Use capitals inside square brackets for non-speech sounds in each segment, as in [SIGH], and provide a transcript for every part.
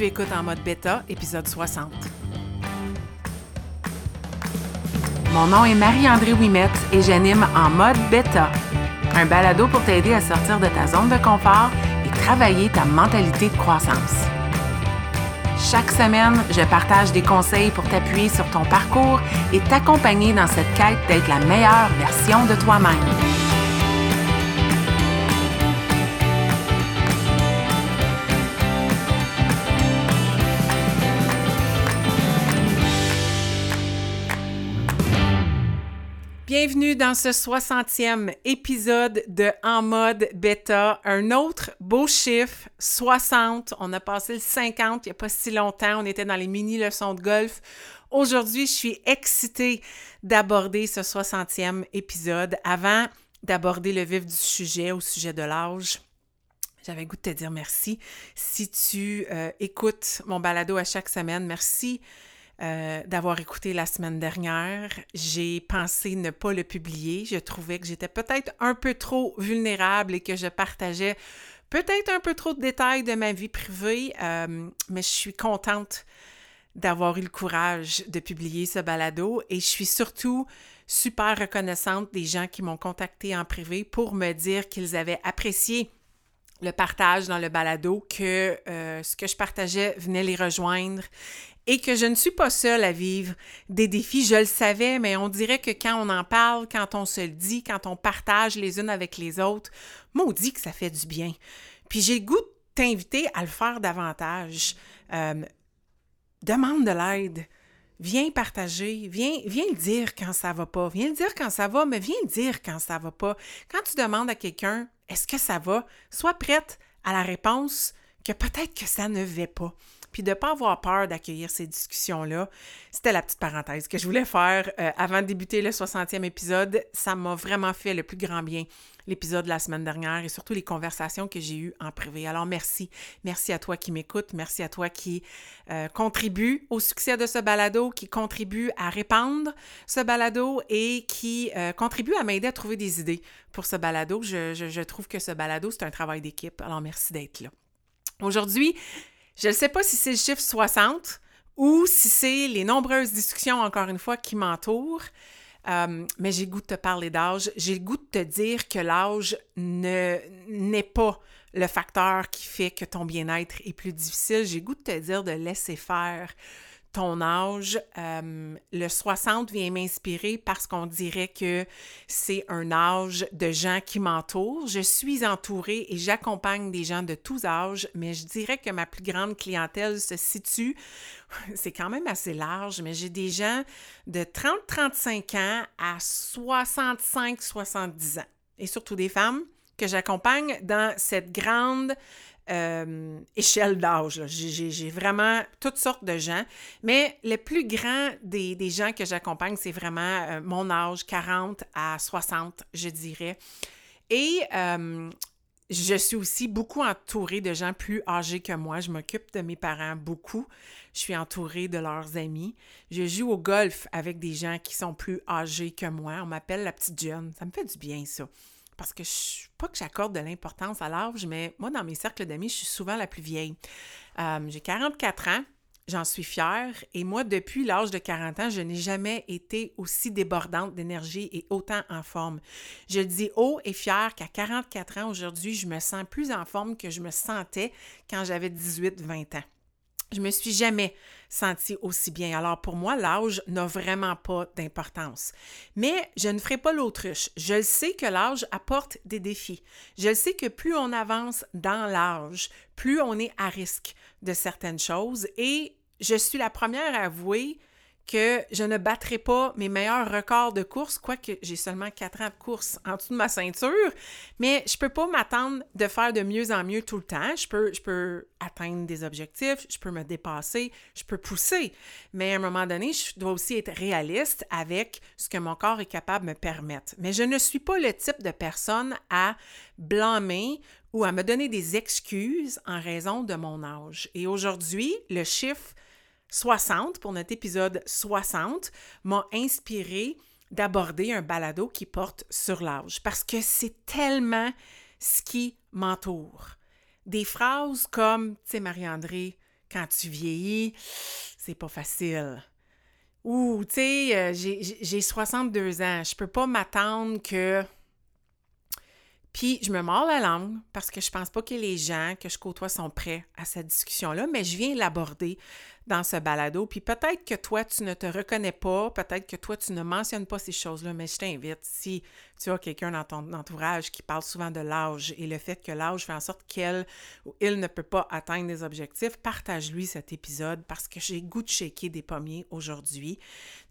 Tu écoutes en mode bêta, épisode 60. Mon nom est Marie-André Wimette et j'anime en mode bêta, un balado pour t'aider à sortir de ta zone de confort et travailler ta mentalité de croissance. Chaque semaine, je partage des conseils pour t'appuyer sur ton parcours et t'accompagner dans cette quête d'être la meilleure version de toi-même. Bienvenue dans ce 60e épisode de En mode bêta. Un autre beau chiffre, 60. On a passé le 50 il n'y a pas si longtemps. On était dans les mini-leçons de golf. Aujourd'hui, je suis excitée d'aborder ce 60e épisode. Avant d'aborder le vif du sujet, au sujet de l'âge, j'avais goût de te dire merci. Si tu euh, écoutes mon balado à chaque semaine, merci euh, d'avoir écouté la semaine dernière. J'ai pensé ne pas le publier. Je trouvais que j'étais peut-être un peu trop vulnérable et que je partageais peut-être un peu trop de détails de ma vie privée, euh, mais je suis contente d'avoir eu le courage de publier ce balado et je suis surtout super reconnaissante des gens qui m'ont contacté en privé pour me dire qu'ils avaient apprécié le partage dans le balado, que euh, ce que je partageais venait les rejoindre et que je ne suis pas seule à vivre des défis. Je le savais, mais on dirait que quand on en parle, quand on se le dit, quand on partage les unes avec les autres, maudit que ça fait du bien. Puis j'ai le goût de t'inviter à le faire davantage. Euh, demande de l'aide. Viens partager, viens, viens le dire quand ça va pas. Viens le dire quand ça va, mais viens le dire quand ça va pas. Quand tu demandes à quelqu'un est-ce que ça va, sois prête à la réponse que peut-être que ça ne va pas puis de ne pas avoir peur d'accueillir ces discussions-là. C'était la petite parenthèse que je voulais faire euh, avant de débuter le 60e épisode. Ça m'a vraiment fait le plus grand bien, l'épisode de la semaine dernière et surtout les conversations que j'ai eues en privé. Alors merci. Merci à toi qui m'écoute. Merci à toi qui euh, contribue au succès de ce balado, qui contribue à répandre ce balado et qui euh, contribue à m'aider à trouver des idées pour ce balado. Je trouve que ce balado, c'est un travail d'équipe. Alors merci d'être là. Aujourd'hui, je ne sais pas si c'est le chiffre 60 ou si c'est les nombreuses discussions, encore une fois, qui m'entourent. Euh, mais j'ai goût de te parler d'âge. J'ai le goût de te dire que l'âge n'est pas le facteur qui fait que ton bien-être est plus difficile. J'ai le goût de te dire de laisser faire, ton âge. Euh, le 60 vient m'inspirer parce qu'on dirait que c'est un âge de gens qui m'entourent. Je suis entourée et j'accompagne des gens de tous âges, mais je dirais que ma plus grande clientèle se situe, [LAUGHS] c'est quand même assez large, mais j'ai des gens de 30-35 ans à 65-70 ans, et surtout des femmes que j'accompagne dans cette grande euh, échelle d'âge. J'ai vraiment toutes sortes de gens, mais le plus grand des, gens que j'accompagne, c'est vraiment euh, mon âge, 40 à 60, je dirais. Et euh, je suis aussi beaucoup entourée de gens plus âgés que moi. Je m'occupe de mes parents beaucoup. Je suis entourée de leurs amis. Je joue au golf avec des gens qui sont plus âgés que moi. On m'appelle la petite jeune. Ça me fait du bien, ça parce que je pas que j'accorde de l'importance à l'âge, mais moi, dans mes cercles d'amis, je suis souvent la plus vieille. Euh, j'ai 44 ans, j'en suis fière, et moi, depuis l'âge de 40 ans, je n'ai jamais été aussi débordante d'énergie et autant en forme. Je dis haut et fière qu'à 44 ans aujourd'hui, je me sens plus en forme que je me sentais quand j'avais 18-20 ans. Je me suis jamais sentie aussi bien. Alors pour moi, l'âge n'a vraiment pas d'importance. Mais je ne ferai pas l'autruche. Je sais que l'âge apporte des défis. Je sais que plus on avance dans l'âge, plus on est à risque de certaines choses. Et je suis la première à avouer que je ne battrai pas mes meilleurs records de course, quoique j'ai seulement quatre ans de course en dessous de ma ceinture, mais je ne peux pas m'attendre de faire de mieux en mieux tout le temps. Je peux, je peux atteindre des objectifs, je peux me dépasser, je peux pousser, mais à un moment donné, je dois aussi être réaliste avec ce que mon corps est capable de me permettre. Mais je ne suis pas le type de personne à blâmer ou à me donner des excuses en raison de mon âge. Et aujourd'hui, le chiffre 60, pour notre épisode 60, m'a inspiré d'aborder un balado qui porte sur l'âge parce que c'est tellement ce qui m'entoure. Des phrases comme, tu sais, Marie-André, quand tu vieillis, c'est pas facile. Ou, tu sais, euh, j'ai 62 ans, je peux pas m'attendre que puis je me mords la langue parce que je pense pas que les gens que je côtoie sont prêts à cette discussion-là, mais je viens l'aborder dans ce balado. Puis peut-être que toi, tu ne te reconnais pas, peut-être que toi, tu ne mentionnes pas ces choses-là, mais je t'invite, si tu as quelqu'un dans ton entourage qui parle souvent de l'âge et le fait que l'âge fait en sorte qu'elle ou il ne peut pas atteindre des objectifs, partage-lui cet épisode parce que j'ai goût de shaker des pommiers aujourd'hui.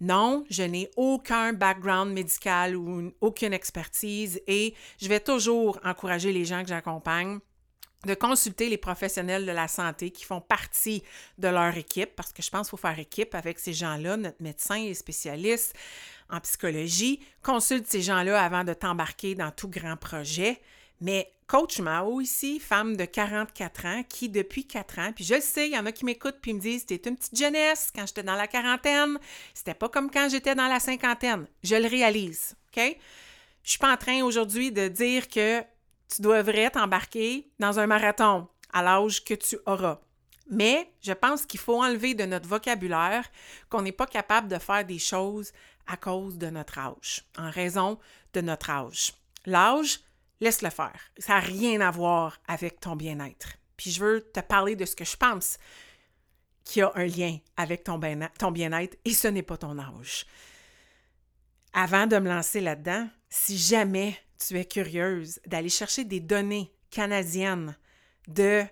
Non, je n'ai aucun background médical ou aucune expertise et je vais toujours encourager les gens que j'accompagne de consulter les professionnels de la santé qui font partie de leur équipe, parce que je pense qu'il faut faire équipe avec ces gens-là, notre médecin et spécialiste en psychologie. Consulte ces gens-là avant de t'embarquer dans tout grand projet. Mais Coach Mao ici, femme de 44 ans, qui depuis 4 ans, puis je le sais, il y en a qui m'écoutent puis me disent C'était une petite jeunesse quand j'étais dans la quarantaine, c'était pas comme quand j'étais dans la cinquantaine. Je le réalise, OK? Je suis pas en train aujourd'hui de dire que tu devrais t'embarquer dans un marathon à l'âge que tu auras. Mais je pense qu'il faut enlever de notre vocabulaire qu'on n'est pas capable de faire des choses à cause de notre âge, en raison de notre âge. L'âge, laisse-le faire. Ça n'a rien à voir avec ton bien-être. Puis je veux te parler de ce que je pense qui a un lien avec ton bien-être et ce n'est pas ton âge. Avant de me lancer là-dedans, si jamais tu es curieuse d'aller chercher des données canadiennes de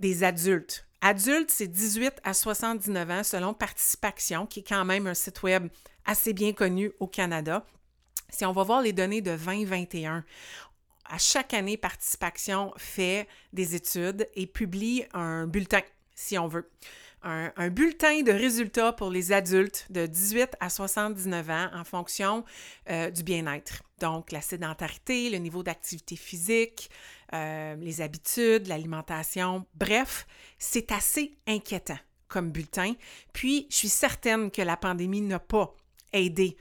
des adultes. Adultes, c'est 18 à 79 ans selon Participation, qui est quand même un site web assez bien connu au Canada. Si on va voir les données de 2021, à chaque année, Participation fait des études et publie un bulletin, si on veut un, bulletin de résultats pour les adultes de 18 à 79 ans en fonction euh, du bien-être. Donc, la sédentarité, le niveau d'activité physique, euh, les habitudes, l'alimentation. Bref, c'est assez inquiétant comme bulletin. Puis, je suis certaine que la pandémie n'a pas aidé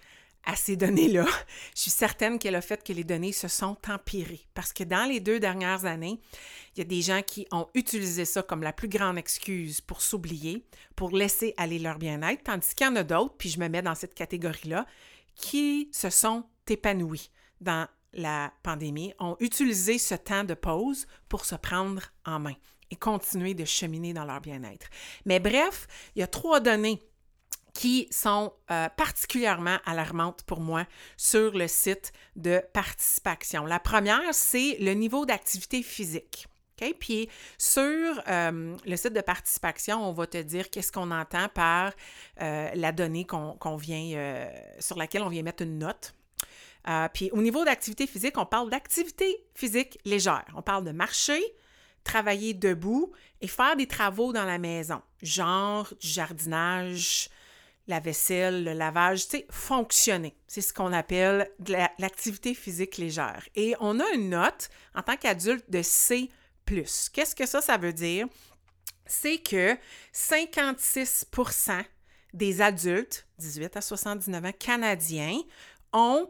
à ces données-là. [LAUGHS] Je suis certaine qu'elle a fait que les données se sont empirées parce que dans les deux dernières années, il y a des gens qui ont utilisé ça comme la plus grande excuse pour s'oublier, pour laisser aller leur bien-être, tandis qu'il y en a d'autres, puis je me mets dans cette catégorie-là, qui se sont épanouis dans la pandémie, ont utilisé ce temps de pause pour se prendre en main et continuer de cheminer dans leur bien-être. Mais bref, il y a trois données qui sont euh, particulièrement alarmantes pour moi sur le site de participation. La première, c'est le niveau d'activité physique. Puis sur euh, le site de participation, on va te dire qu'est-ce qu'on entend par euh, la donnée qu'on vient, sur laquelle on vient mettre une note. puis au niveau d'activité physique, on parle d'activité physique légère. On parle de marcher, travailler debout et faire des travaux dans la maison, genre du jardinage, la vaisselle, le lavage, sais, fonctionner. C'est ce qu'on appelle l'activité physique légère. Et on a une note en tant qu'adulte de C. Qu'est-ce que ça, ça veut dire? C'est que 56% des adultes, 18 à 79 ans, canadiens, ont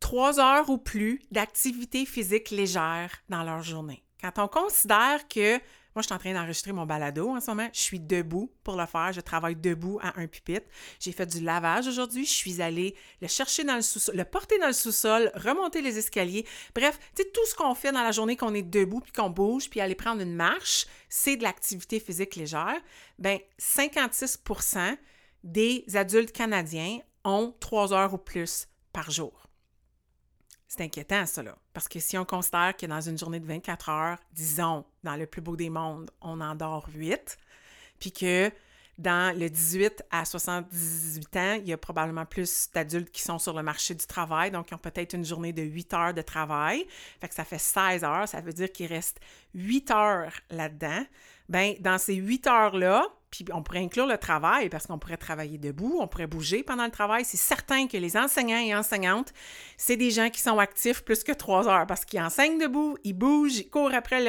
trois heures ou plus d'activité physique légère dans leur journée. Quand on considère que moi, je suis en train d'enregistrer mon balado en ce moment. Je suis debout pour le faire. Je travaille debout à un pupitre. J'ai fait du lavage aujourd'hui. Je suis allée le chercher dans le sous-sol, le porter dans le sous-sol, remonter les escaliers. Bref, tu sais, tout ce qu'on fait dans la journée qu'on est debout puis qu'on bouge puis aller prendre une marche, c'est de l'activité physique légère. Bien, 56% des adultes canadiens ont trois heures ou plus par jour. C'est inquiétant, ça, là. Parce que si on considère que dans une journée de 24 heures, disons, dans le plus beau des mondes, on en dort 8, puis que dans le 18 à 78 ans, il y a probablement plus d'adultes qui sont sur le marché du travail, donc ils ont peut-être une journée de 8 heures de travail. Fait que ça fait 16 heures, ça veut dire qu'il reste 8 heures là-dedans. Bien, dans ces 8 heures-là, puis on pourrait inclure le travail parce qu'on pourrait travailler debout, on pourrait bouger pendant le travail. C'est certain que les enseignants et enseignantes, c'est des gens qui sont actifs plus que trois heures parce qu'ils enseignent debout, ils bougent, ils courent après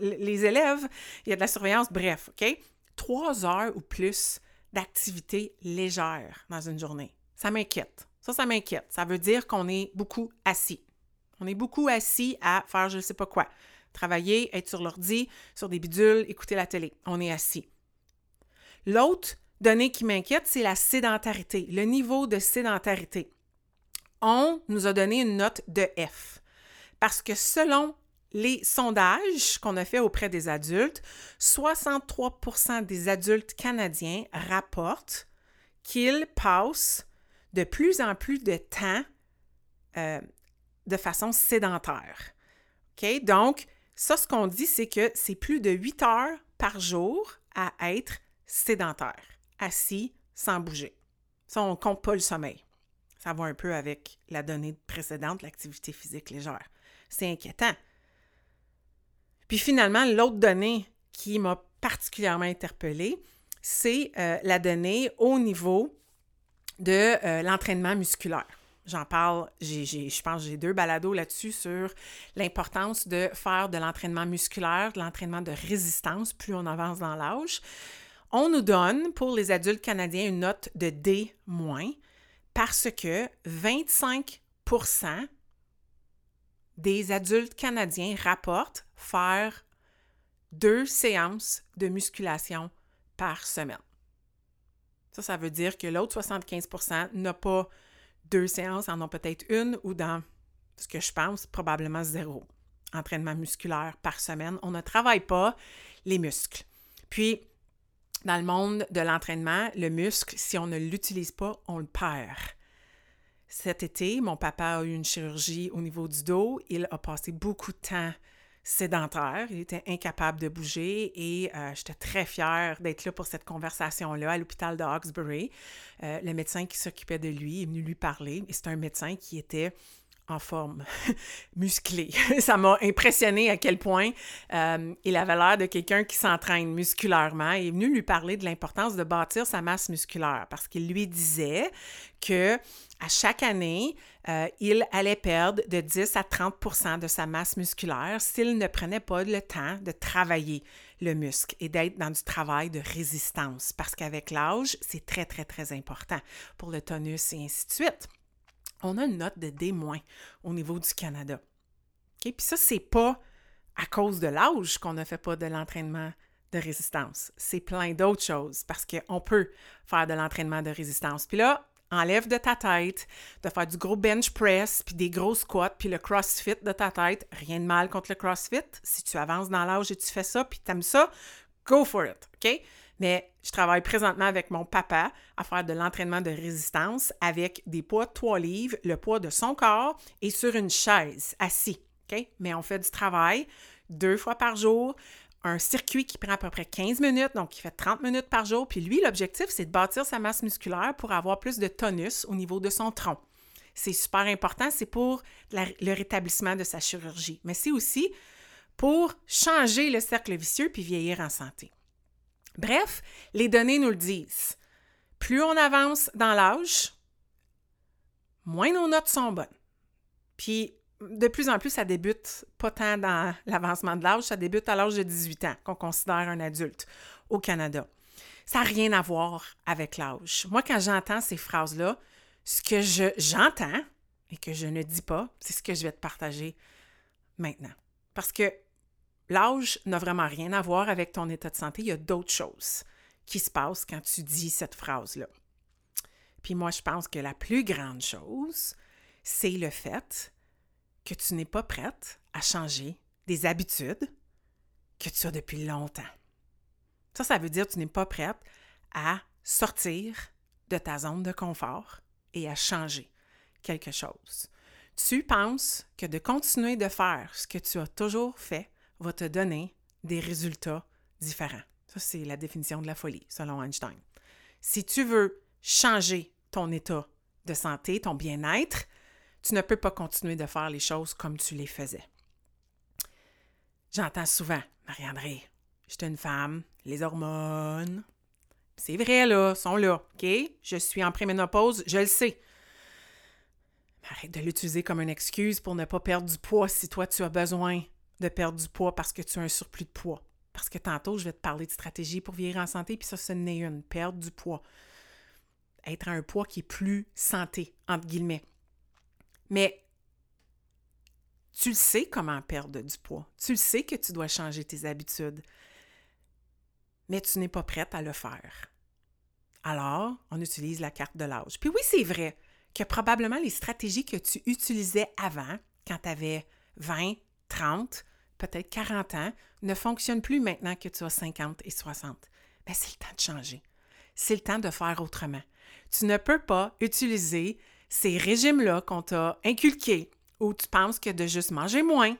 les élèves, il y a de la surveillance, bref, OK? Trois heures ou plus d'activité légère dans une journée. Ça m'inquiète. Ça, ça m'inquiète. Ça veut dire qu'on est beaucoup assis. On est beaucoup assis à faire je ne sais pas quoi. Travailler, être sur l'ordi, sur des bidules, écouter la télé. On est assis. L'autre donnée qui m'inquiète, c'est la sédentarité, le niveau de sédentarité. On nous a donné une note de F parce que selon les sondages qu'on a fait auprès des adultes, 63% des adultes canadiens rapportent qu'ils passent de plus en plus de temps euh, de façon sédentaire. OK? Donc, ça, ce qu'on dit, c'est que c'est plus de 8 heures par jour à être sédentaire, assis sans bouger. Ça, on ne compte pas le sommeil. Ça va un peu avec la donnée précédente, l'activité physique légère. C'est inquiétant. Puis finalement, l'autre donnée qui m'a particulièrement interpellée, c'est euh, la donnée au niveau de euh, l'entraînement musculaire. J'en parle, je pense que j'ai deux balados là-dessus sur l'importance de faire de l'entraînement musculaire, de l'entraînement de résistance plus on avance dans l'âge. On nous donne pour les adultes canadiens une note de D- parce que 25% des adultes canadiens rapportent faire deux séances de musculation par semaine. Ça, ça veut dire que l'autre 75% n'a pas deux séances, en ont peut-être une ou dans ce que je pense, probablement zéro entraînement musculaire par semaine. On ne travaille pas les muscles. Puis, dans le monde de l'entraînement, le muscle, si on ne l'utilise pas, on le perd. Cet été, mon papa a eu une chirurgie au niveau du dos. Il a passé beaucoup de temps sédentaire. Il était incapable de bouger et euh, j'étais très fière d'être là pour cette conversation-là à l'hôpital de Hawkesbury. Euh, le médecin qui s'occupait de lui est venu lui parler et c'est un médecin qui était en forme, [LAUGHS] musclé. [LAUGHS] Ça m'a impressionné à quel point euh, il avait l'air de quelqu'un qui s'entraîne musculairement. Il est venu lui parler de l'importance de bâtir sa masse musculaire parce qu'il lui disait que à chaque année, euh, il allait perdre de 10 à 30% de sa masse musculaire s'il ne prenait pas le temps de travailler le muscle et d'être dans du travail de résistance parce qu'avec l'âge, c'est très, très, très important pour le tonus et ainsi de suite on a une note de D- au niveau du Canada. Puis ça, c'est pas à cause de l'âge qu'on ne fait pas de l'entraînement de résistance. C'est plein d'autres choses parce qu'on peut faire de l'entraînement de résistance. Puis là, enlève de ta tête de faire du gros bench press, puis des gros squats, puis le crossfit de ta tête. Rien de mal contre le crossfit. Si tu avances dans l'âge et tu fais ça, puis tu aimes ça, go for it, OK? Mais je travaille présentement avec mon papa à faire de l'entraînement de résistance avec des poids de 3 livres, le poids de son corps et sur une chaise, assis. Mais on fait du travail deux fois par jour, un circuit qui prend à peu près 15 minutes, donc qui fait 30 minutes par jour. Puis lui, l'objectif, c'est de bâtir sa masse musculaire pour avoir plus de tonus au niveau de son tronc. C'est super important, c'est pour le rétablissement de sa chirurgie, mais c'est aussi pour changer le cercle vicieux puis vieillir en santé. Bref, les données nous le disent. Plus on avance dans l'âge, moins nos notes sont bonnes. Puis, de plus en plus, ça débute pas tant dans l'avancement de l'âge, ça débute à l'âge de 18 ans, qu'on considère un adulte au Canada. Ça n'a rien à voir avec l'âge. Moi, quand j'entends ces phrases-là, ce que j'entends et que je ne dis pas, c'est ce que je vais te partager maintenant. Parce que L'âge n'a vraiment rien à voir avec ton état de santé. Il y a d'autres choses qui se passent quand tu dis cette phrase-là. Puis moi, je pense que la plus grande chose, c'est le fait que tu n'es pas prête à changer des habitudes que tu as depuis longtemps. Ça, ça veut dire que tu n'es pas prête à sortir de ta zone de confort et à changer quelque chose. Tu penses que de continuer de faire ce que tu as toujours fait va te donner des résultats différents. Ça, c'est la définition de la folie, selon Einstein. Si tu veux changer ton état de santé, ton bien-être, tu ne peux pas continuer de faire les choses comme tu les faisais. J'entends souvent, Marie-André, j'étais une femme, les hormones. C'est vrai, là, sont là, OK? Je suis en préménopause, je le sais. Arrête de l'utiliser comme une excuse pour ne pas perdre du poids si toi tu as besoin de perdre du poids parce que tu as un surplus de poids. Parce que tantôt, je vais te parler de stratégie pour vieillir en santé, puis ça, ce n'est une, perdre du poids. Être à un poids qui est plus santé, entre guillemets. Mais tu le sais comment perdre du poids. Tu le sais que tu dois changer tes habitudes. mais tu n'es pas prête à le faire. Alors, on utilise la carte de l'âge. Puis oui, c'est vrai que probablement les stratégies que tu utilisais avant, quand tu avais 20, 30, peut-être 40 ans, ne fonctionnent plus maintenant que tu as 50 et 60. Mais c'est le temps de changer. C'est le temps de faire autrement. Tu ne peux pas utiliser ces régimes-là qu'on t'a inculqués où tu penses que de juste manger moins,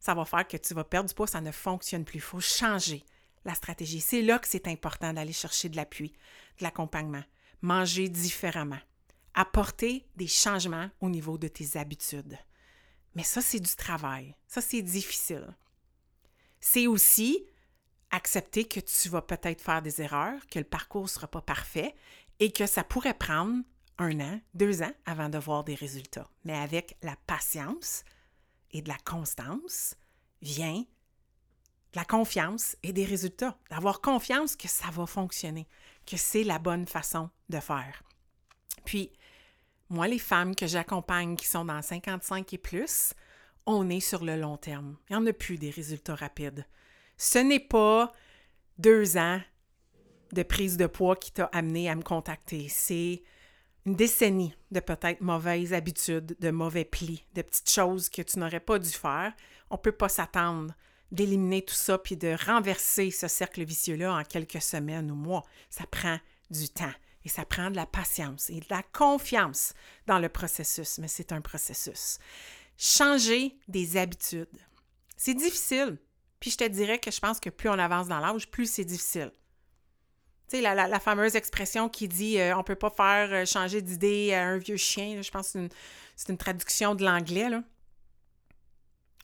ça va faire que tu vas perdre du poids, ça ne fonctionne plus. Il faut changer la stratégie. C'est là que c'est important d'aller chercher de l'appui, de l'accompagnement, manger différemment, apporter des changements au niveau de tes habitudes. Mais ça, c'est du travail. Ça, c'est difficile. C'est aussi accepter que tu vas peut-être faire des erreurs, que le parcours ne sera pas parfait et que ça pourrait prendre un an, deux ans avant de voir des résultats. Mais avec la patience et de la constance vient de la confiance et des résultats. D'avoir confiance que ça va fonctionner, que c'est la bonne façon de faire. Puis, moi, les femmes que j'accompagne qui sont dans 55 et plus, on est sur le long terme. Il n'y en a plus des résultats rapides. Ce n'est pas deux ans de prise de poids qui t'a amené à me contacter. C'est une décennie de peut-être mauvaises habitudes, de mauvais plis, de petites choses que tu n'aurais pas dû faire. On ne peut pas s'attendre d'éliminer tout ça puis de renverser ce cercle vicieux-là en quelques semaines ou mois. Ça prend du temps. Et ça prend de la patience et de la confiance dans le processus, mais c'est un processus. Changer des habitudes. C'est difficile. Puis je te dirais que je pense que plus on avance dans l'âge, plus c'est difficile. Tu sais, la, fameuse expression qui dit euh, on peut pas faire euh, changer d'idée à un vieux chien, je pense que c'est une, traduction de l'anglais.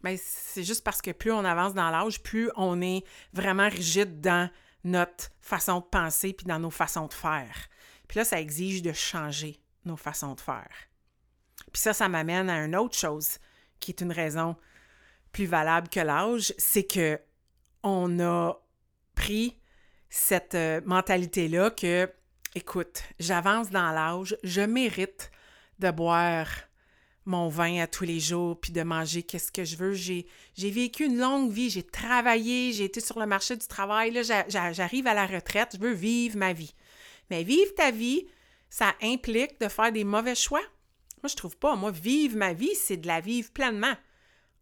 Ben, c'est juste parce que plus on avance dans l'âge, plus on est vraiment rigide dans notre façon de penser puis dans nos façons de faire. Puis là, ça exige de changer nos façons de faire. Puis ça, ça m'amène à une autre chose qui est une raison plus valable que l'âge, c'est que on a pris cette euh, mentalité-là que, écoute, j'avance dans l'âge, je mérite de boire mon vin à tous les jours, puis de manger qu'est-ce que je veux. J'ai, vécu une longue vie, j'ai travaillé, j'ai été sur le marché du travail, là, j'arrive à la retraite, je veux vivre ma vie. Mais vivre ta vie, ça implique de faire des mauvais choix. Moi, je trouve pas. Moi, vivre ma vie, c'est de la vivre pleinement.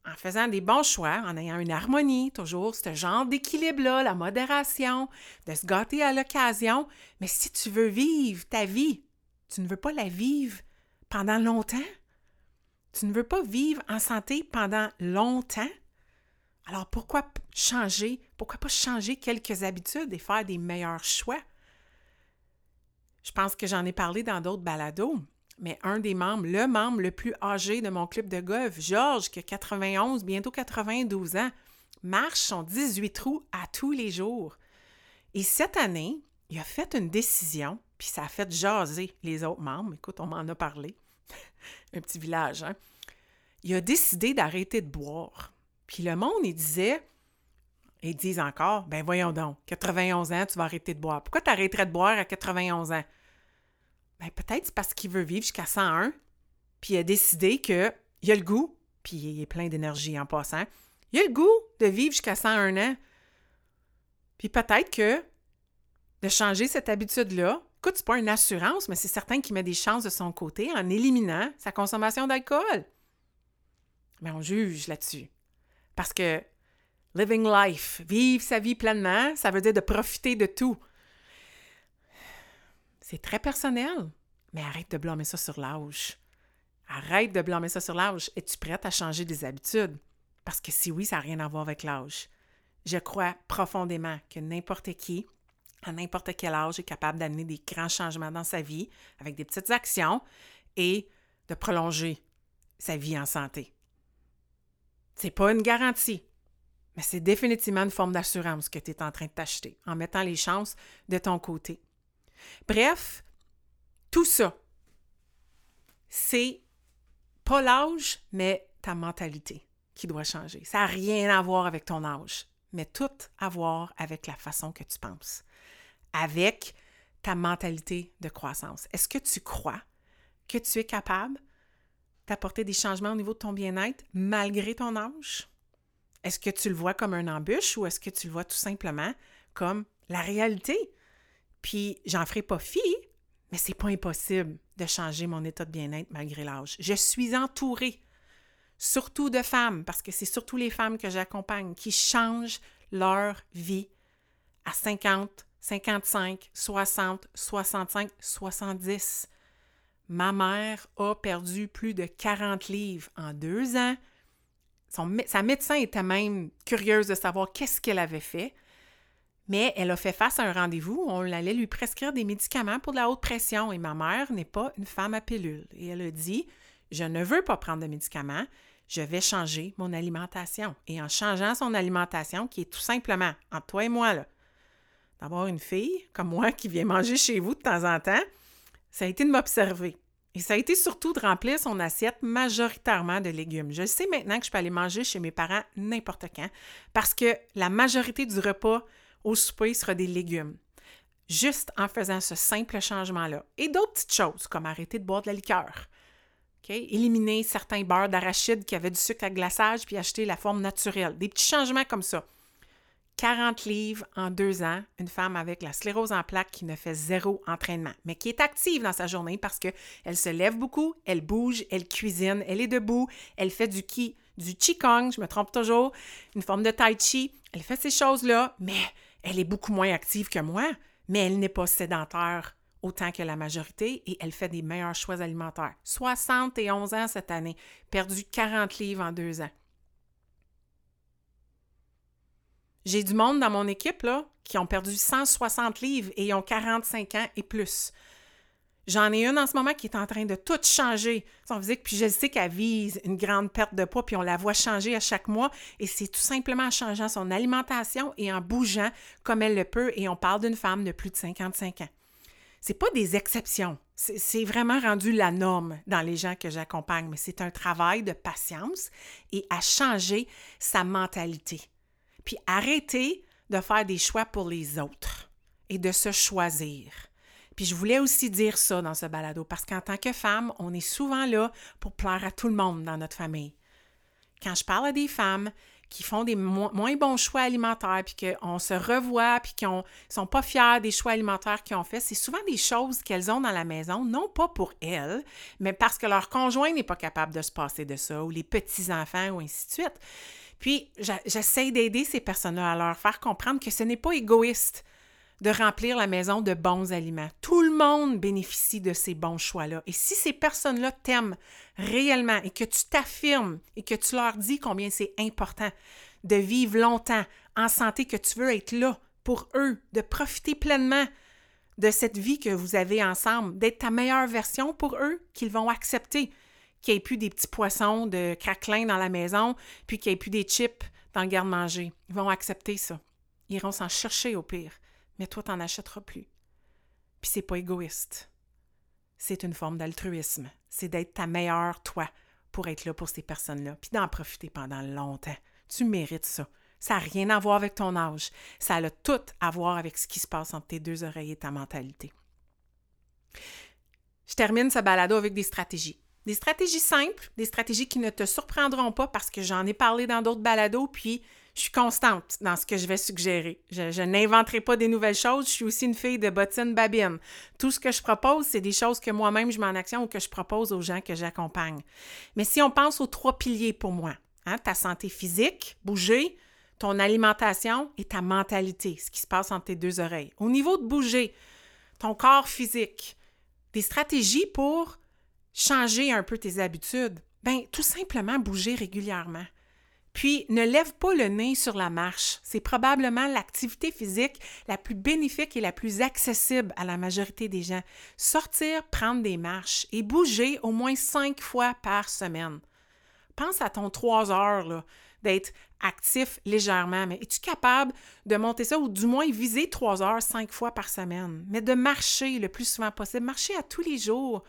En faisant des bons choix, en ayant une harmonie, toujours ce genre d'équilibre-là, la modération, de se gâter à l'occasion. Mais si tu veux vivre ta vie, tu ne veux pas la vivre pendant longtemps? Tu ne veux pas vivre en santé pendant longtemps? Alors pourquoi changer? Pourquoi pas changer quelques habitudes et faire des meilleurs choix? Je pense que j'en ai parlé dans d'autres balados, mais un des membres, le membre le plus âgé de mon club de golf, Georges, qui a 91, bientôt 92 ans, marche son 18 trous à tous les jours. Et cette année, il a fait une décision, puis ça a fait jaser les autres membres. Écoute, on m'en a parlé. [LAUGHS] un petit village, hein? Il a décidé d'arrêter de boire. Puis le monde, il disait, ils disent encore, ben voyons donc, 91 ans, tu vas arrêter de boire. Pourquoi tu arrêterais de boire à 91 ans? Ben, peut-être c'est parce qu'il veut vivre jusqu'à 101, puis il a décidé qu'il a le goût, puis il est plein d'énergie en passant, il a le goût de vivre jusqu'à 101 ans. Puis peut-être que de changer cette habitude-là, écoute, c'est pas une assurance, mais c'est certain qu'il met des chances de son côté en éliminant sa consommation d'alcool. Mais on juge là-dessus. Parce que living life, vivre sa vie pleinement, ça veut dire de profiter de tout. C'est très personnel, mais arrête de blâmer ça sur l'âge. Arrête de blâmer ça sur l'âge. Es-tu prête à changer des habitudes? Parce que si oui, ça n'a rien à voir avec l'âge. Je crois profondément que n'importe qui, à n'importe quel âge, est capable d'amener des grands changements dans sa vie avec des petites actions et de prolonger sa vie en santé. C'est pas une garantie, mais c'est définitivement une forme d'assurance que tu es en train de t'acheter en mettant les chances de ton côté. Bref, tout ça, c'est pas l'âge, mais ta mentalité qui doit changer. Ça n'a rien à voir avec ton âge, mais tout à voir avec la façon que tu penses, avec ta mentalité de croissance. Est-ce que tu crois que tu es capable d'apporter des changements au niveau de ton bien-être malgré ton âge? Est-ce que tu le vois comme un embûche ou est-ce que tu le vois tout simplement comme la réalité? Puis, j'en ferai pas fi, mais c'est pas impossible de changer mon état de bien-être malgré l'âge. Je suis entourée, surtout de femmes, parce que c'est surtout les femmes que j'accompagne qui changent leur vie à 50, 55, 60, 65, 70. Ma mère a perdu plus de 40 livres en deux ans. sa médecin était même curieuse de savoir qu'est-ce qu'elle avait fait. Mais elle a fait face à un rendez-vous où on allait lui prescrire des médicaments pour de la haute pression et ma mère n'est pas une femme à pilule. Et elle a dit Je ne veux pas prendre de médicaments, je vais changer mon alimentation. Et en changeant son alimentation, qui est tout simplement, entre toi et moi, d'avoir une fille comme moi qui vient manger chez vous de temps en temps, ça a été de m'observer. Et ça a été surtout de remplir son assiette majoritairement de légumes. Je sais maintenant que je peux aller manger chez mes parents n'importe quand parce que la majorité du repas au souper sera des légumes. Juste en faisant ce simple changement-là. Et d'autres petites choses, comme arrêter de boire de la liqueur. Éliminer certains beurres d'arachide qui avaient du sucre à glaçage puis acheter la forme naturelle. Des petits changements comme ça. 40 livres en deux ans, une femme avec la sclérose en plaques qui ne fait zéro entraînement, mais qui est active dans sa journée parce qu'elle se lève beaucoup, elle bouge, elle cuisine, elle est debout, elle fait du ki, du qigong, je me trompe toujours, une forme de tai chi, elle fait ces choses-là, mais elle est beaucoup moins active que moi, mais elle n'est pas sédentaire autant que la majorité et elle fait des meilleurs choix alimentaires. 71 ans cette année, perdu 40 livres en deux ans. J'ai du monde dans mon équipe là, qui ont perdu 160 livres et ont 45 ans et plus. J'en ai une en ce moment qui est en train de tout changer son physique, puis je sais qu'elle vise une grande perte de poids, puis on la voit changer à chaque mois, et c'est tout simplement en changeant son alimentation et en bougeant comme elle le peut, et on parle d'une femme de plus de 55 ans. C'est pas des exceptions, c'est vraiment rendu la norme dans les gens que j'accompagne, mais c'est un travail de patience et à changer sa mentalité. Puis arrêter de faire des choix pour les autres et de se choisir. Puis je voulais aussi dire ça dans ce balado, parce qu'en tant que femme, on est souvent là pour plaire à tout le monde dans notre famille. Quand je parle à des femmes qui font des moins bons choix alimentaires, puis qu'on se revoit, puis qui ne sont pas fiers des choix alimentaires qu'ils ont fait, c'est souvent des choses qu'elles ont dans la maison, non pas pour elles, mais parce que leur conjoint n'est pas capable de se passer de ça, ou les petits-enfants, ou ainsi de suite. Puis, j'essaie d'aider ces personnes-là à leur faire comprendre que ce n'est pas égoïste de remplir la maison de bons aliments. Tout le monde bénéficie de ces bons choix-là. Et si ces personnes-là t'aiment réellement et que tu t'affirmes et que tu leur dis combien c'est important de vivre longtemps en santé, que tu veux être là pour eux, de profiter pleinement de cette vie que vous avez ensemble, d'être ta meilleure version pour eux, qu'ils vont accepter qu'il n'y ait plus des petits poissons de craquelin dans la maison, puis qu'il n'y ait plus des chips dans le garde-manger. Ils vont accepter ça. Ils iront s'en chercher au pire mais toi, t'en achèteras plus. Puis c'est pas égoïste. C'est une forme d'altruisme. C'est d'être ta meilleure toi pour être là pour ces personnes-là, puis d'en profiter pendant longtemps. Tu mérites ça. Ça n'a rien à voir avec ton âge. Ça a tout à voir avec ce qui se passe entre tes deux oreilles et ta mentalité. Je termine ce balado avec des stratégies. Des stratégies simples, des stratégies qui ne te surprendront pas parce que j'en ai parlé dans d'autres balados, puis je suis constante dans ce que je vais suggérer. Je, n'inventerai pas des nouvelles choses. Je suis aussi une fille de bottine babine. Tout ce que je propose, c'est des choses que moi-même je mets en action ou que je propose aux gens que j'accompagne. Mais si on pense aux trois piliers pour moi, hein, ta santé physique, bouger, ton alimentation et ta mentalité, ce qui se passe entre tes deux oreilles. Au niveau de bouger, ton corps physique, des stratégies pour changer un peu tes habitudes. Bien, tout simplement bouger régulièrement. Puis, ne lève pas le nez sur la marche. C'est probablement l'activité physique la plus bénéfique et la plus accessible à la majorité des gens. Sortir, prendre des marches et bouger au moins cinq fois par semaine. Pense à ton trois heures d'être actif légèrement, mais es-tu capable de monter ça ou du moins viser trois heures cinq fois par semaine? Mais de marcher le plus souvent possible, marcher à tous les jours.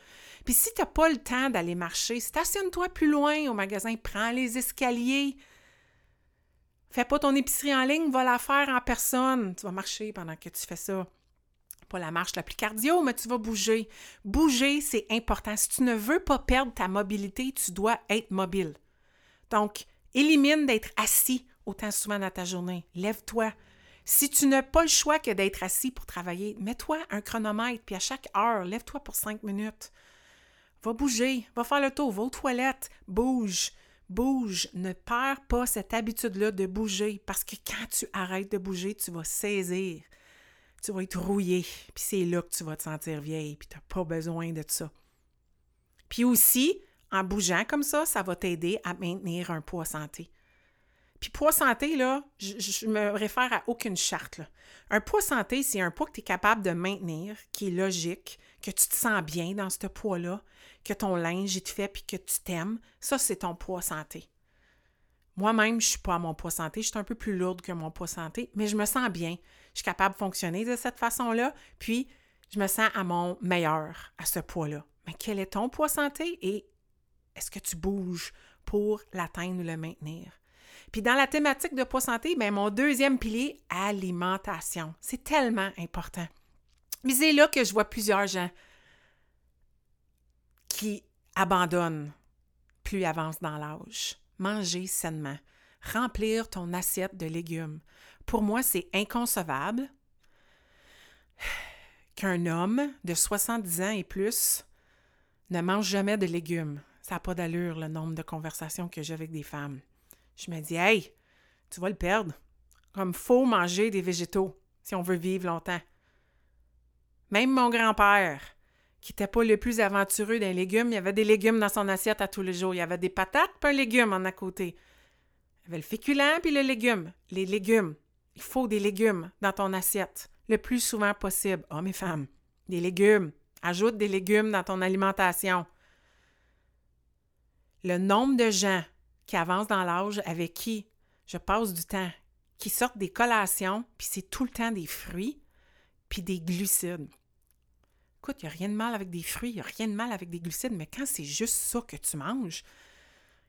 Puis si tu n'as pas le temps d'aller marcher, stationne-toi plus loin au magasin, prends les escaliers. Fais pas ton épicerie en ligne, va la faire en personne. Tu vas marcher pendant que tu fais ça. Pas la marche la plus cardio, mais tu vas bouger. Bouger, c'est important. Si tu ne veux pas perdre ta mobilité, tu dois être mobile. Donc, élimine d'être assis autant souvent dans ta journée. Lève-toi. Si tu n'as pas le choix que d'être assis pour travailler, mets-toi un chronomètre, puis à chaque heure, lève-toi pour cinq minutes. Va bouger, va faire le tour, va aux toilettes, bouge, bouge. Ne perds pas cette habitude-là de bouger, parce que quand tu arrêtes de bouger, tu vas saisir. Tu vas être rouillé, puis c'est là que tu vas te sentir vieille, puis tu n'as pas besoin de ça. Puis aussi, en bougeant comme ça, ça va t'aider à maintenir un poids santé. Puis poids santé, là, je, me réfère à aucune charte. Un poids santé, c'est un poids que tu es capable de maintenir, qui est logique, que tu te sens bien dans ce poids-là, que ton linge te fait puis que tu t'aimes. Ça, c'est ton poids santé. Moi-même, je suis pas à mon poids santé, je suis un peu plus lourde que mon poids santé, mais je me sens bien. Je suis capable de fonctionner de cette façon-là, puis je me sens à mon meilleur à ce poids-là. Mais quel est ton poids santé et est-ce que tu bouges pour l'atteindre ou le maintenir? Puis dans la thématique de poids santé, bien, mon deuxième pilier, alimentation. C'est tellement important. Mais c'est là que je vois plusieurs gens qui abandonnent plus ils avancent dans l'âge. Manger sainement. Remplir ton assiette de légumes. Pour moi, c'est inconcevable qu'un homme de 70 ans et plus ne mange jamais de légumes. Ça n'a pas d'allure le nombre de conversations que j'ai avec des femmes. Je me dis, hey, tu vas le perdre. Comme faut manger des végétaux si on veut vivre longtemps. Même mon grand-père, qui n'était pas le plus aventureux d'un légume, il y avait des légumes dans son assiette à tous les jours. Il y avait des patates puis un légume en à côté. Il y avait le féculent puis le légume. Les légumes. Il faut des légumes dans ton assiette le plus souvent possible. Hommes et femmes, des légumes. Ajoute des légumes dans ton alimentation. Le nombre de gens qui avancent dans l'âge avec qui je passe du temps, qui sortent des collations, puis c'est tout le temps des fruits, puis des glucides. Écoute, il n'y a rien de mal avec des fruits, il n'y a rien de mal avec des glucides, mais quand c'est juste ça que tu manges,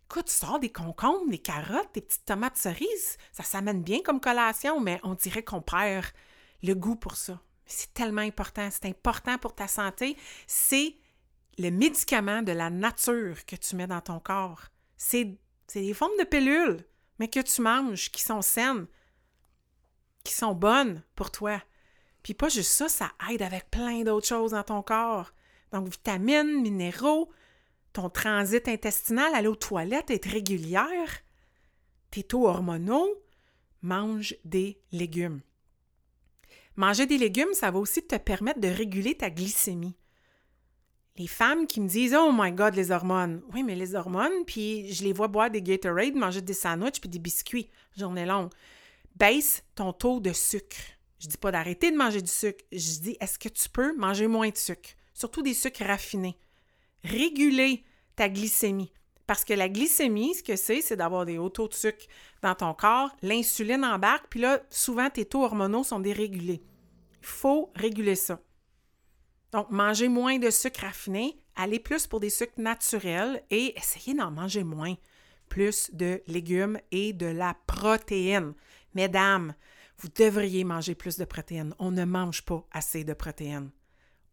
écoute, sors des concombres, des carottes, des petites tomates cerises, ça s'amène bien comme collation, mais on dirait qu'on perd le goût pour ça. C'est tellement important, c'est important pour ta santé, c'est le médicament de la nature que tu mets dans ton corps. C'est c'est des formes de pilules, mais que tu manges, qui sont saines, qui sont bonnes pour toi. Puis pas juste ça, ça aide avec plein d'autres choses dans ton corps. Donc, vitamines, minéraux, ton transit intestinal, aller aux toilettes, être régulière, tes taux hormonaux, mange des légumes. Manger des légumes, ça va aussi te permettre de réguler ta glycémie les femmes qui me disent Oh my God, les hormones. Oui, mais les hormones, puis je les vois boire des Gatorade, manger des sandwichs puis des biscuits, journée longue. Baisse ton taux de sucre. Je dis pas d'arrêter de manger du sucre. Je dis est-ce que tu peux manger moins de sucre, surtout des sucres raffinés. Réguler ta glycémie. Parce que la glycémie, ce que c'est, c'est d'avoir des hauts taux de sucre dans ton corps. L'insuline embarque, puis là, souvent, tes taux hormonaux sont dérégulés. Il faut réguler ça. Donc, manger moins de sucre raffiné, aller plus pour des sucres naturels et essayer d'en manger moins. Plus de légumes et de la protéine. Mesdames, vous devriez manger plus de protéines. On ne mange pas assez de protéines.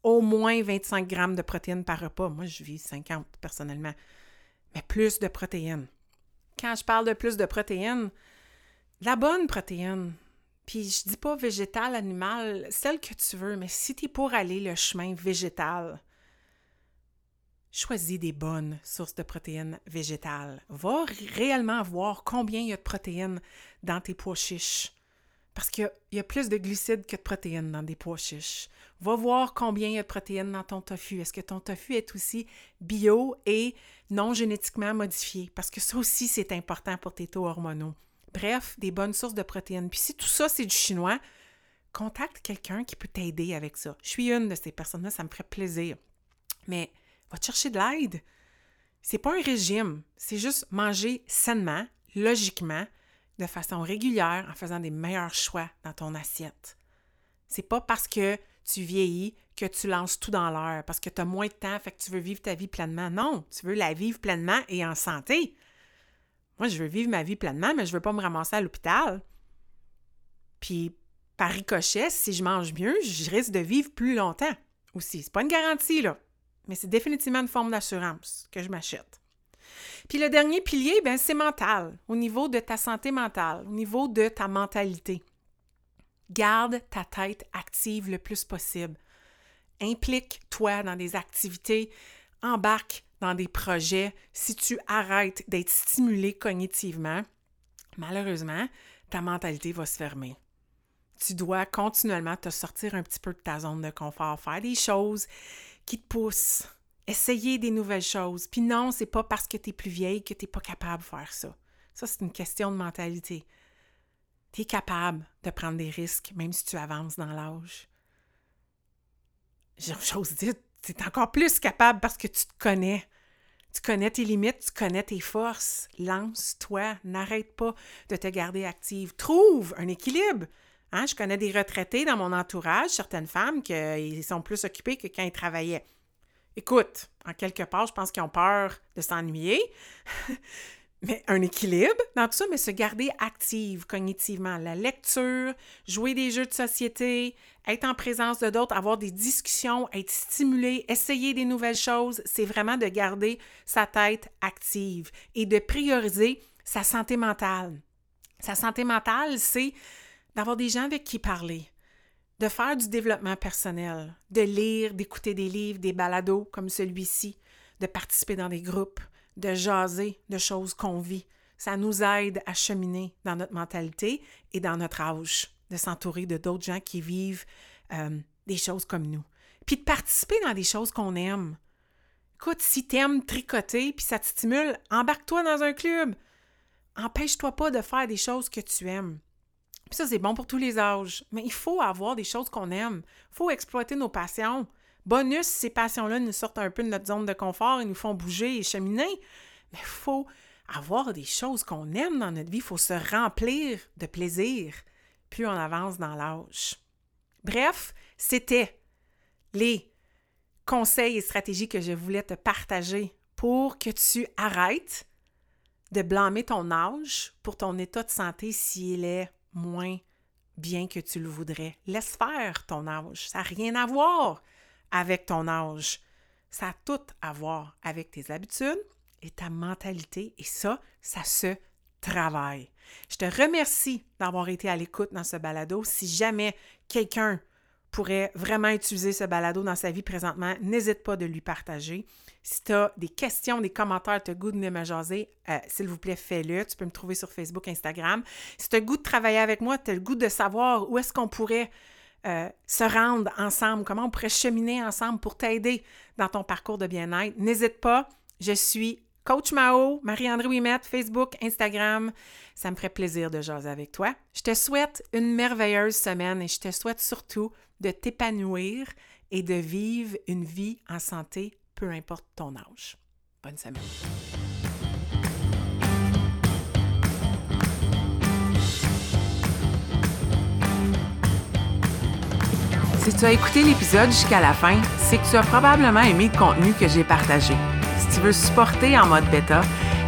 Au moins 25 grammes de protéines par repas. Moi, je vis 50 personnellement. Mais plus de protéines. Quand je parle de plus de protéines, la bonne protéine, puis je dis pas végétal, animal, celle que tu veux, mais si tu es pour aller le chemin végétal, choisis des bonnes sources de protéines végétales. Va réellement voir combien il y a de protéines dans tes pois chiches. Parce qu'il y, a plus de glucides que de protéines dans des pois chiches. Va voir combien il y a de protéines dans ton tofu. Est-ce que ton tofu est aussi bio et non génétiquement modifié? Parce que ça aussi, c'est important pour tes taux hormonaux. Bref, des bonnes sources de protéines. Puis si tout ça, c'est du chinois, contacte quelqu'un qui peut t'aider avec ça. Je suis une de ces personnes-là, ça me ferait plaisir. Mais va chercher de l'aide. C'est pas un régime, c'est juste manger sainement, logiquement, de façon régulière, en faisant des meilleurs choix dans ton assiette. C'est pas parce que tu vieillis que tu lances tout dans l'air, parce que tu as moins de temps, fait que tu veux vivre ta vie pleinement. Non, tu veux la vivre pleinement et en santé. Moi, je veux vivre ma vie pleinement, mais je veux pas me ramasser à l'hôpital. Puis, par ricochet, si je mange mieux, je risque de vivre plus longtemps aussi. C'est pas une garantie, là. Mais c'est définitivement une forme d'assurance que je m'achète. Puis le dernier pilier, ben, c'est mental, au niveau de ta santé mentale, au niveau de ta mentalité. Garde ta tête active le plus possible. Implique-toi dans des activités, embarque dans des projets. Si tu arrêtes d'être stimulé cognitivement, malheureusement, ta mentalité va se fermer. Tu dois continuellement te sortir un petit peu de ta zone de confort, faire des choses qui te poussent, essayer des nouvelles choses. Puis non, c'est pas parce que tu es plus vieille que tu n'es pas capable de faire ça. Ça, c'est une question de mentalité. Tu es capable de prendre des risques, même si tu avances dans l'âge. J'ose dire, tu es encore plus capable parce que tu te connais. Tu connais tes limites, tu connais tes forces. Lance-toi, n'arrête pas de te garder active. Trouve un équilibre. Hein, je connais des retraités dans mon entourage, certaines femmes, qui sont plus occupées que quand ils travaillaient. Écoute, en quelque part, je pense qu'ils ont peur de s'ennuyer. [LAUGHS] mais un équilibre dans tout ça, mais se garder active cognitivement. La lecture, jouer des jeux de société, être en présence de d'autres, avoir des discussions, être stimulé, essayer des nouvelles choses, c'est vraiment de garder sa tête active et de prioriser sa santé mentale. Sa santé mentale, c'est d'avoir des gens avec qui parler, de faire du développement personnel, de lire, d'écouter des livres, des balados comme celui-ci, de participer dans des groupes, de jaser de choses qu'on vit. Ça nous aide à cheminer dans notre mentalité et dans notre âge, de s'entourer de d'autres gens qui vivent euh, des choses comme nous. Puis de participer dans des choses qu'on aime. Écoute, si aimes tricoter puis ça te stimule, embarque-toi dans un club. Empêche-toi pas de faire des choses que tu aimes. Puis ça, c'est bon pour tous les âges. Mais il faut avoir des choses qu'on aime. Il faut exploiter nos passions. Bonus, ces passions-là nous sortent un peu de notre zone de confort et nous font bouger et cheminer. Mais il faut avoir des choses qu'on aime dans notre vie. Il faut se remplir de plaisir plus on avance dans l'âge. Bref, c'était les conseils et stratégies que je voulais te partager pour que tu arrêtes de blâmer ton âge pour ton état de santé s'il est moins bien que tu le voudrais. Laisse faire ton âge. Ça n'a rien à voir avec ton âge. Ça a tout à voir avec tes habitudes et ta mentalité. Et ça, ça se travaille. Je te remercie d'avoir été à l'écoute dans ce balado. Si jamais quelqu'un pourrait vraiment utiliser ce balado dans sa vie présentement, n'hésite pas de lui partager. Si tu as des questions, des commentaires, tu as goût de me jaser, euh, s'il vous plaît, fais-le. Tu peux me trouver sur Facebook, Instagram. Si tu as goût de travailler avec moi, tu as le goût de savoir où est-ce qu'on pourrait euh, se rendre ensemble, comment on pourrait cheminer ensemble pour t'aider dans ton parcours de bien-être, n'hésite pas. Je suis Coach Mao, Marie-André Wimette, Facebook, Instagram. Ça me ferait plaisir de jaser avec toi. Je te souhaite une merveilleuse semaine et je te souhaite surtout de t'épanouir et de vivre une vie en santé, peu importe ton âge. Bonne semaine. Si tu as écouté l'épisode jusqu'à la fin, c'est que tu as probablement aimé le contenu que j'ai partagé. Si tu veux supporter en mode bêta,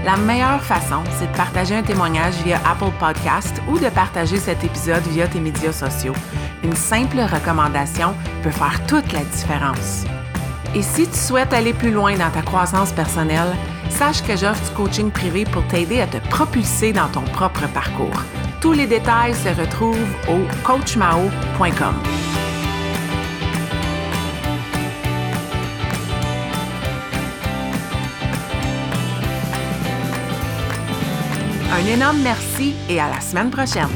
la meilleure façon, c'est de partager un témoignage via Apple Podcast ou de partager cet épisode via tes médias sociaux. Une simple recommandation peut faire toute la différence. Et si tu souhaites aller plus loin dans ta croissance personnelle, sache que j'offre du coaching privé pour t'aider à te propulser dans ton propre parcours. Tous les détails se retrouvent au coachmao.com. Un énorme merci et à la semaine prochaine.